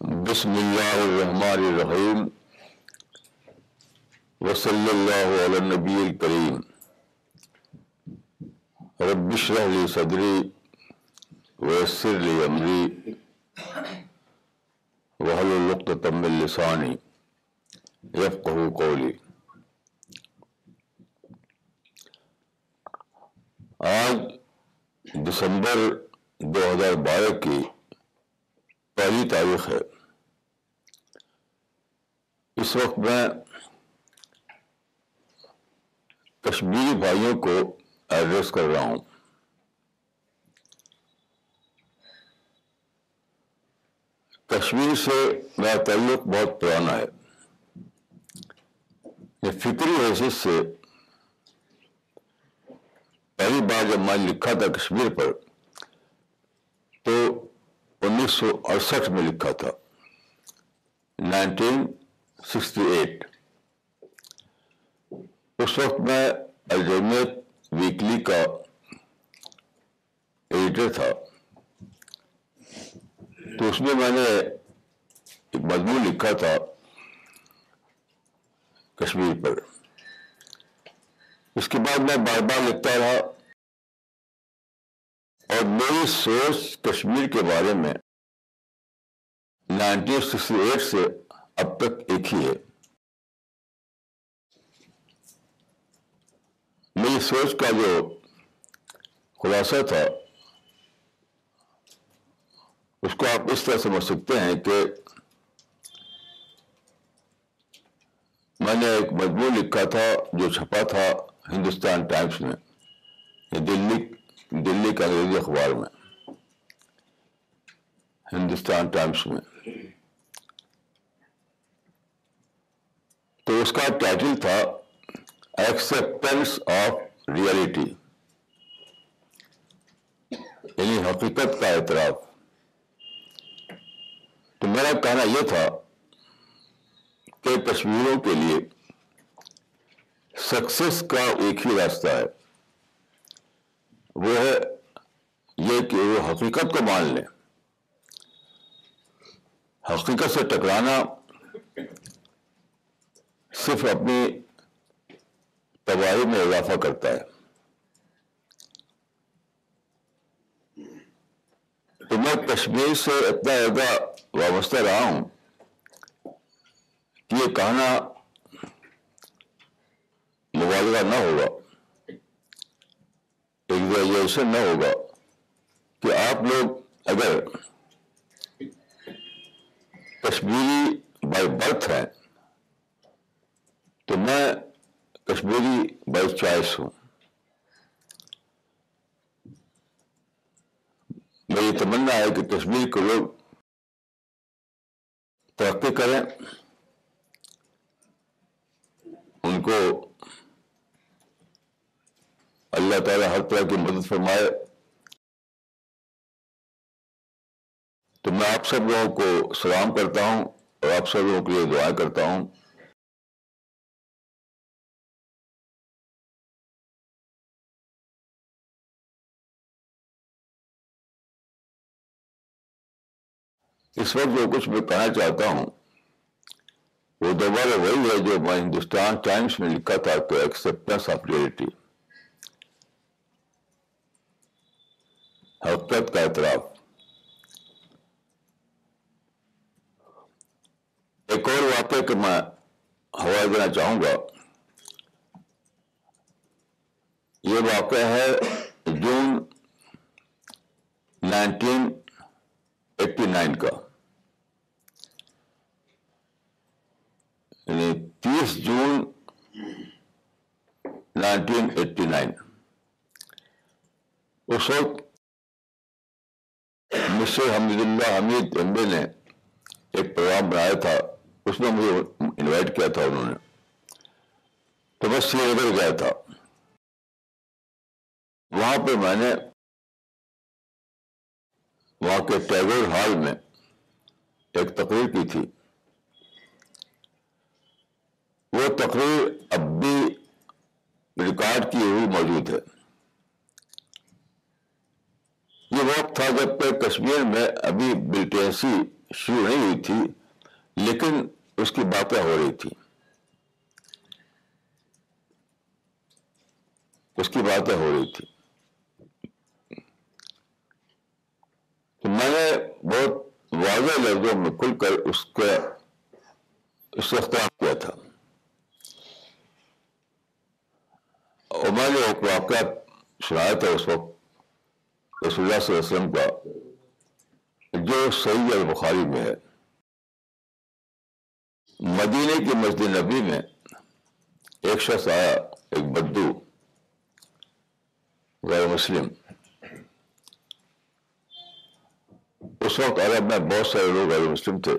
بسم اللہ الرحمن الرحیم وصلی اللہ علی نبی الکریم. ربش لی صدری ویسر لی امری وحل القت تم السانی یفقہ قولی. آج دسمبر دو ہزار بارہ کی پہلی تاریخ ہے۔ اس وقت میں کشمیری بھائیوں کو ایڈریس کر رہا ہوں۔ کشمیر سے میرا تعلق بہت پرانا ہے۔ یہ فکری حیثیت سے پہلی بار جب میں لکھا تھا کشمیر پر، تو انیس سو اڑسٹھ میں لکھا تھا۔ Nineteen sixty eight. اس وقت میں الجمیت ویکلی کا ایڈیٹر تھا۔ تو اس میں میں نے ایک مضمون لکھا تھا کشمیر پر۔ اس کے بعد میں بار بار لکھتا رہا۔ اور میری سوچ کشمیر کے بارے میں نائنٹین سکسٹی ایٹ سے اب تک ایک ہی ہے۔ میری سوچ کا جو خلاصہ تھا، اس کو آپ اس طرح سمجھ سکتے ہیں کہ میں نے ایک مضمون لکھا تھا جو چھپا تھا ہندوستان ٹائمس میں دلی دلی کا انگریزی اخبار میں، ہندوستان ٹائمس میں۔ تو اس کا ٹائٹل تھا ایکسپٹینس آف ریئلٹی یعنی حقیقت کا اعتراف۔ تو میرا کہنا یہ تھا کہ تصویروں کے لیے سکسیس کا ایک ہی راستہ ہے۔ وہ ہے یہ کہ وہ حقیقت کو مان لیں۔ حقیقت سے ٹکرانا، صرف اپنی تباہی میں اضافہ کرتا ہے۔ تو میں کشمیر سے اتنا زیادہ وابستہ رہا ہوں کہ یہ کہنا مبالغہ نہ ہوگا۔ ایگزیجریشن نہ ہوگا کہ آپ لوگ اگر کشمیری بائی برتھ ہیں، تو میں کشمیری بائی چوائس ہوں۔ میری تمنا ہے کہ کشمیر کے لوگ ترقی کریں۔ ان کو اللہ تعالیٰ ہر طرح کی مدد فرمائے۔ تو میں آپ سب لوگوں کو سلام کرتا ہوں اور آپ سب لوگوں کے لیے دعائیں کرتا ہوں۔ اس وقت جو کچھ میں کہنا چاہتا ہوں، وہ دوبارہ وہی ہے جو میں ہندوستان ٹائمس میں لکھا تھا کہ ایکسپٹینس آف ریئلٹی حقیقت کا اعتراف۔ ایک اور واقعہ کہ میں حوالہ دینا چاہوں گا۔ یہ واقعہ ہے جون نائنٹین ایٹی نائن کا۔ یعنی تیس جون نائنٹین ایٹی نائن۔ اس وقت مسٹر حمید اللہ حمید ایم نے ایک پروگرام بنایا تھا، اس میں مجھے انوائٹ کیا تھا انہوں نے۔ تو میں سری نگر گیا تھا۔ وہاں پہ میں نے وہاں کے ٹیگور ہال میں ایک تقریر کی تھی۔ وہ تقریر اب بھی ریکارڈ کی ہوئی موجود ہے۔ یہ وقت تھا جبکہ کشمیر میں ابھی ملٹینسی شروع نہیں ہوئی تھی، لیکن اس کی باتیں ہو رہی تھی اس کی باتیں ہو رہی تھی تو میں نے بہت واضح لفظوں میں کھل کر اس کے، اس سے اختیار کیا تھا۔ اور میں نے ایک واقعہ سنایا تھا اس وقت۔ رسول اللہ صلی اللہ علیہ وسلم کا جو صحیح البخاری میں ہے مدینے کی مسجد نبی میں ایک شخص آیا، ایک بدو، غیر مسلم۔ اس وقت عرب میں بہت سارے لوگ غیر مسلم تھے۔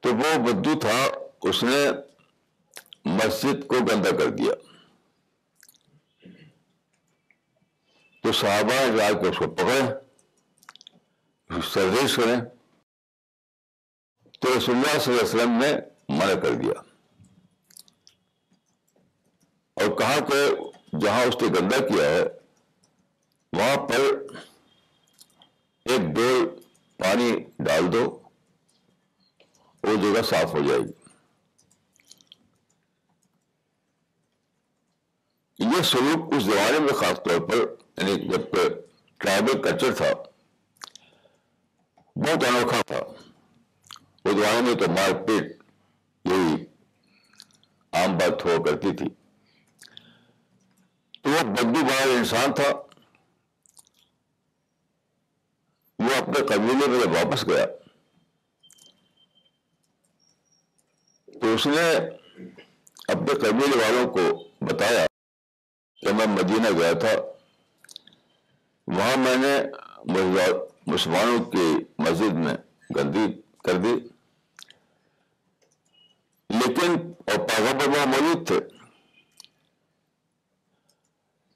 تو وہ بدو تھا، اس نے مسجد کو گندا کر دیا۔ تو صحابہ جا کے اس کو پکڑے سروس کریں۔ تو رسول اللہ صلی اللہ علیہ وسلم نے منع کر دیا۔ اور کہا کہ جہاں اس نے گندا کیا ہے، وہاں پر ایک ڈول پانی ڈال دو، وہ جگہ صاف ہو جائے گی۔ یہ سلوک اس زمانے میں خاص طور پر یعنی جب ٹرائبل کلچر تھا، بہت انوکھا تھا۔ وہ زمانے میں تو مار پیٹ یہی عام بات ہوا کرتی تھی۔ تو وہ بدو بڑا انسان تھا۔ وہ اپنے قبیلے میں جب واپس گیا، تو اس نے اپنے قبیلے والوں کو بتایا کہ میں مدینہ گیا تھا۔ وہاں میں نے مسلمانوں کی مسجد میں گندی کر دی۔ لیکن اور پیغمبر وہاں موجود تھے۔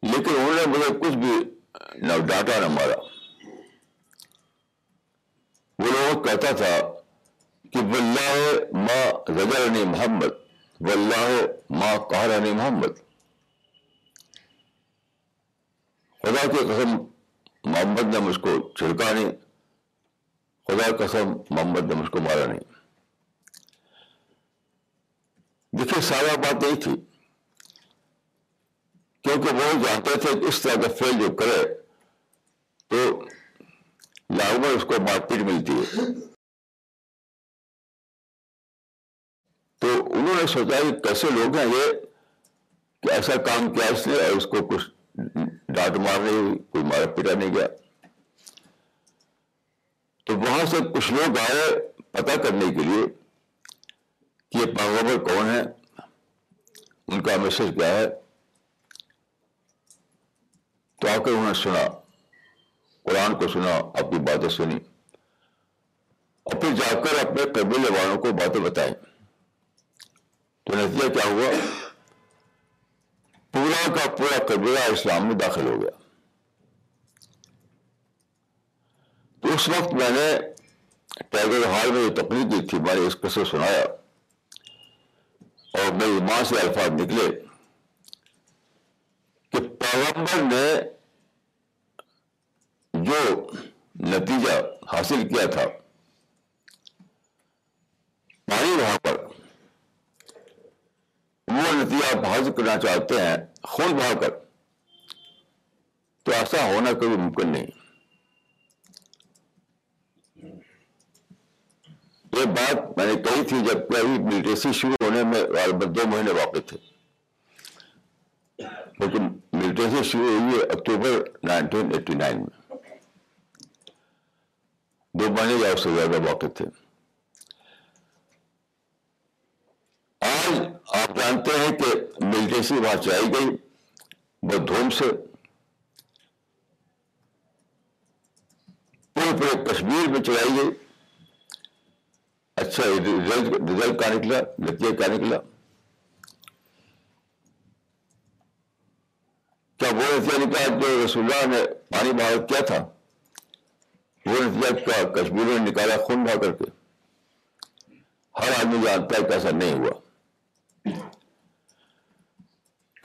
لیکن انہوں نے مجھے کچھ بھی نہ ڈانٹا نہ مارا۔ وہ لوگ کہتا تھا کہ واللہ ما رجرنی محمد، واللہ ما قہرنی محمد۔ خدا کی قسم محمد نے مجھ کو چھڑکا نہیں خدا قسم محمد نے مجھ کو مارا نہیں دیکھیے، سارا بات یہی تھی، کیونکہ وہ جانتے تھے کہ اس طرح کا فیل جو کرے تو لاگو اس کو مار پیٹ ملتی ہے۔ تو انہوں نے سوچا کہ کیسے لوگ ہیں یہ، کہ ایسا کام کیا اس نے اور اس کو کچھ ڈانٹ مار نہیں ہوئی کوئی مارا پیٹا نہیں گیا۔ تو وہاں سے کچھ لوگ آئے پتا کرنے کے لیے کہ یہ پیغمبر کون ہے ان کا میسج کیا ہے۔ تو آ کر انہوں نے سنا، قرآن کو سنا اپنی باتیں سنی۔ اور پھر جا کر اپنے قبیلے والوں کو باتیں بتائیں۔ تو نتیجہ کیا ہوا؟ پورا کا پورا قبیلہ اسلام میں داخل ہو گیا۔ تو اس وقت میں نے ٹائیگر ہال میں جو تقریر کی تھی، میں نے اس قصے سنایا۔ اور میری ماں سے الفاظ نکلے کہ پیغمبر نے جو نتیجہ حاصل کیا تھا پانی وہاں پر وہ نتیجہ آپ حاصل کرنا چاہتے ہیں، خون بہا کر۔ تو ایسا ہونا کبھی ممکن نہیں۔ یہ بات میں نے کہی تھی جب ابھی ملٹریسی شروع ہونے میں دو مہینے واقع تھے۔ لیکن ملٹریسی شروع ہوئی ہے اکتوبر نائنٹین ایٹی نائن میں۔ دو مہینے یا اس سے زیادہ واقع تھے۔ آج آپ جانتے ہیں کہ ملٹریسی وہاں چلائی گئی بہت دھوم سے۔ پورے پورے کشمیر میں چلائی گئی۔ اچھا رزلٹ کا نکلا؟ نتیجہ کیا نکلا؟ کیا وہ نتیجہ نکلا جو رسول اللہ نے پانی بہا کیا تھا؟ وہ نتیجہ کیا کشمیر میں نکالا خون بہا کر کے۔ ہر آدمی جانتا ہے کہ ایسا نہیں ہوا۔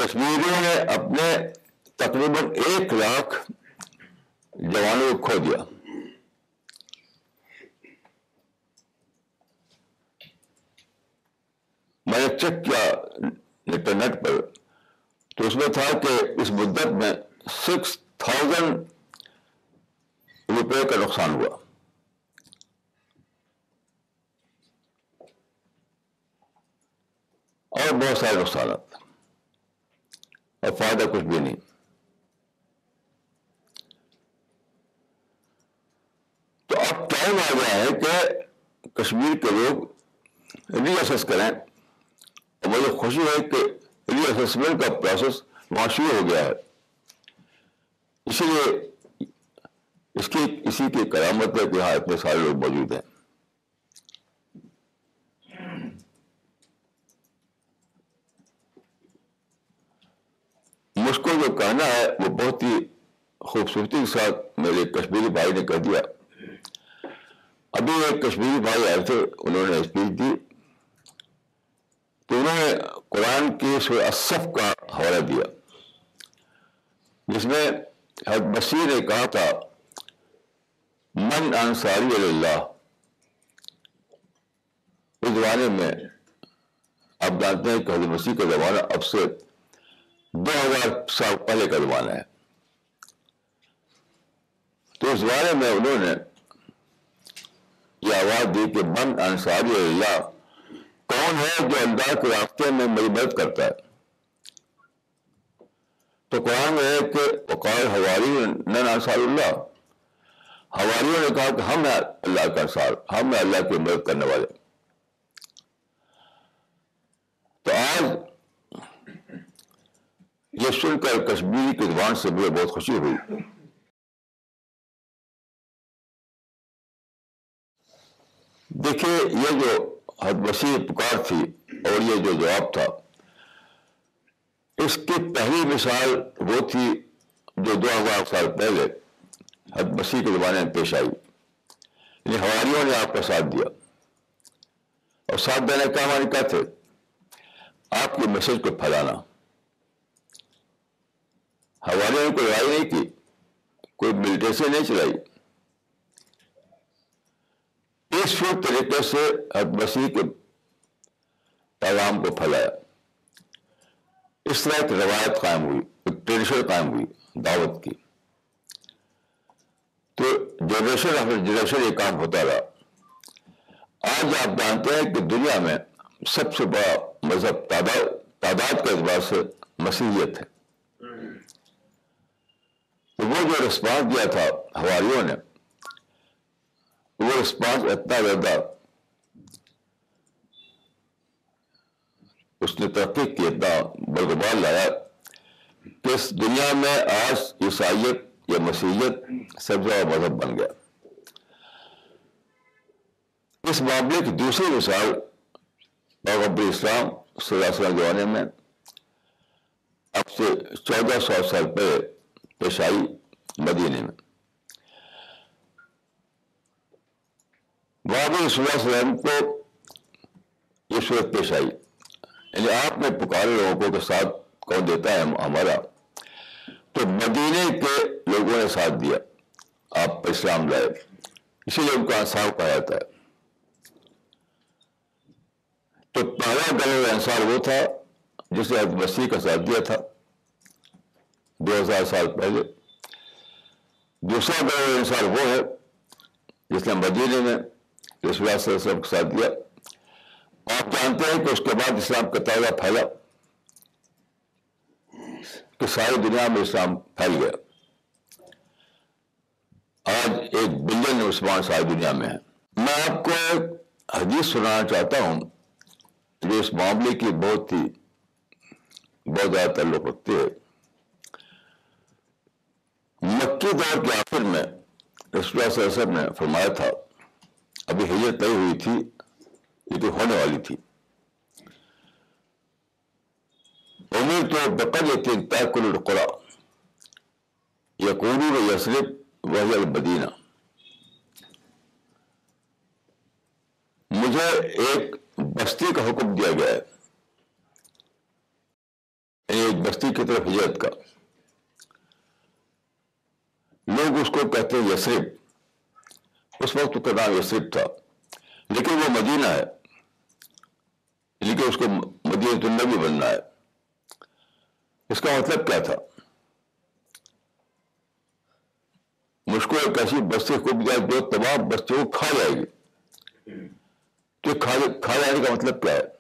کشمیریوں نے اپنے تقریباً ایک لاکھ جوانوں کو کھو دیا۔ میں نے چیک کیا انٹرنیٹ پر تو اس میں تھا کہ اس مدت میں سکس تھاؤزینڈ روپے کا نقصان ہوا۔ اور بہت سارے نقصانات۔ اور فائدہ کچھ بھی نہیں تو اب ٹائم آ گیا ہے کہ کشمیر کے لوگ ری اسس کریں اور مجھے خوشی ہے کہ ری اسسمنٹ کا پروسیس وہاں شروع ہو گیا ہے اسی لیے اس کی اسی کی قیامت ہے کہ یہاں اتنے سارے لوگ موجود ہیں مجھ کو جو کہنا ہے وہ بہت ہی خوبصورتی کے ساتھ میرے کشمیری بھائی نے کہہ دیا ابھی ایک کشمیری بھائی آئے تھے انہوں نے اسپیچ دی تو انہوں نے قرآن کی اصف کا حوالہ دیا جس میں حضرت مسیح نے کہا تھا من انصاری اللہ اس زمانے میں آپ جانتے ہیں کہ حضرت مسیح کا زمانہ اب سے دو ہزار سال پہلے کا زمانہ ہے۔ تو اس زمانے میں انہوں نے یہ آواز دی کہ من انصاری اللہ کون ہے جو اللہ کے راستے میں میری مدد کرتا ہے؟ تو قرآن میں ہے کہ وقال ہواری نن انصار اللہ۔ ہواریوں نے کہا کہ ہم ہیں اللہ کا انصار، ہم ہیں اللہ کی مدد کرنے والے۔ تو آج یہ سن کر کشمیری کی زبان سے مجھے بہت خوشی ہوئی۔ دیکھیے، یہ جو حد وسیع پکار تھی اور یہ جو جواب تھا، اس کی پہلی مثال وہ تھی جو دو ہزار سال پہلے حد مسیح کے زمانے میں پیش آئی۔ یعنی ہماریوں نے آپ کا ساتھ دیا۔ اور ساتھ دینے کا ہمارے کیا تھے؟ آپ کے میسج کو پھیلانا۔ ہماریوں نے کوئی لڑائی نہیں کی کوئی ملٹیسی نہیں چلائی اس طریقے سے حد مسیح کے پیغام کو پھیلایا اس طرح ایک روایت قائم ہوئی ایک ٹریڈیشن قائم ہوئی دعوت کی تو جنریشن آفٹر جنریشن یہ کام ہوتا رہا آج آپ جانتے ہیں کہ دنیا میں سب سے بڑا مذہب تعداد تعداد کے اعتبار سے مسیحیت ہے تو وہ جو رسپانس دیا تھا ہواریوں نے، وہ رسپانس اتنا زیادہ اس نے ترقی کی، اتنا برگبار لایا کہ اس دنیا میں آج عیسائیت یا مسیحیت سب سے مذہب بن گیا۔ اس معاملے کی دوسری مثال بغبر اسلام صلی اللہ علیہ زمانے میں، اب سے چودہ سو سال پہلے پیش آئی مدینے میں۔ بابر صلی اللہ علیہ وسلم کو یہ صورت پیش آئی۔ یعنی آپ نے پکارے لوگوں کو کے ساتھ کون دیتا ہے ہمارا۔ تو مدینے کے لوگوں نے ساتھ دیا۔ آپ اسلام لائے۔ اسی لیے ان کا انصار کہا جاتا ہے۔ تو پہلا گلے انصار وہ تھا جس نے مسیح کا ساتھ دیا تھا۔ دو ہزار سال پہلے۔ دوسرا گلے انصار وہ ہے جس نے مدینے میں رسول اللہ صلی اللہ علیہ وسلم کا ساتھ دیا آپ جانتے ہیں کہ اس کے بعد اسلام کا تازہ پھیلا۔ کہ ساری دنیا میں اسلام پھیل گیا۔ آج ایک بلین مسلمان ساری دنیا میں ہے۔ میں آپ کو ایک حدیث سنانا چاہتا ہوں جو اس معاملے کی بہت ہی بہت زیادہ تعلق رکھتی ہے۔ مکی دور کے آخر میں رسول اللہ صلی اللہ علیہ وسلم نے فرمایا تھا، ابھی ہجرت طے ہوئی تھی، یہ تو ہونے والی تھی۔ امیر تو بقر یقین تیکل القرا یقونی و یسرف وحی المدینہ۔ مجھے ایک بستی کا حکم دیا گیا ہے۔ یعنی ایک بستی کی طرف ہجرت کا۔ لوگ اس کو کہتے ہیں یسرف اس وقت کا نام یسرف تھا۔ لیکن وہ مدینہ ہے۔ یعنی کہ اس کو مدینہ النبی بننا ہے۔ اس کا مطلب کیا تھا؟ مشکل ایک ایسی بستی کو جو تمام بستیوں کو کھا جائے گی۔ تو کھا جانے کا مطلب کیا ہے؟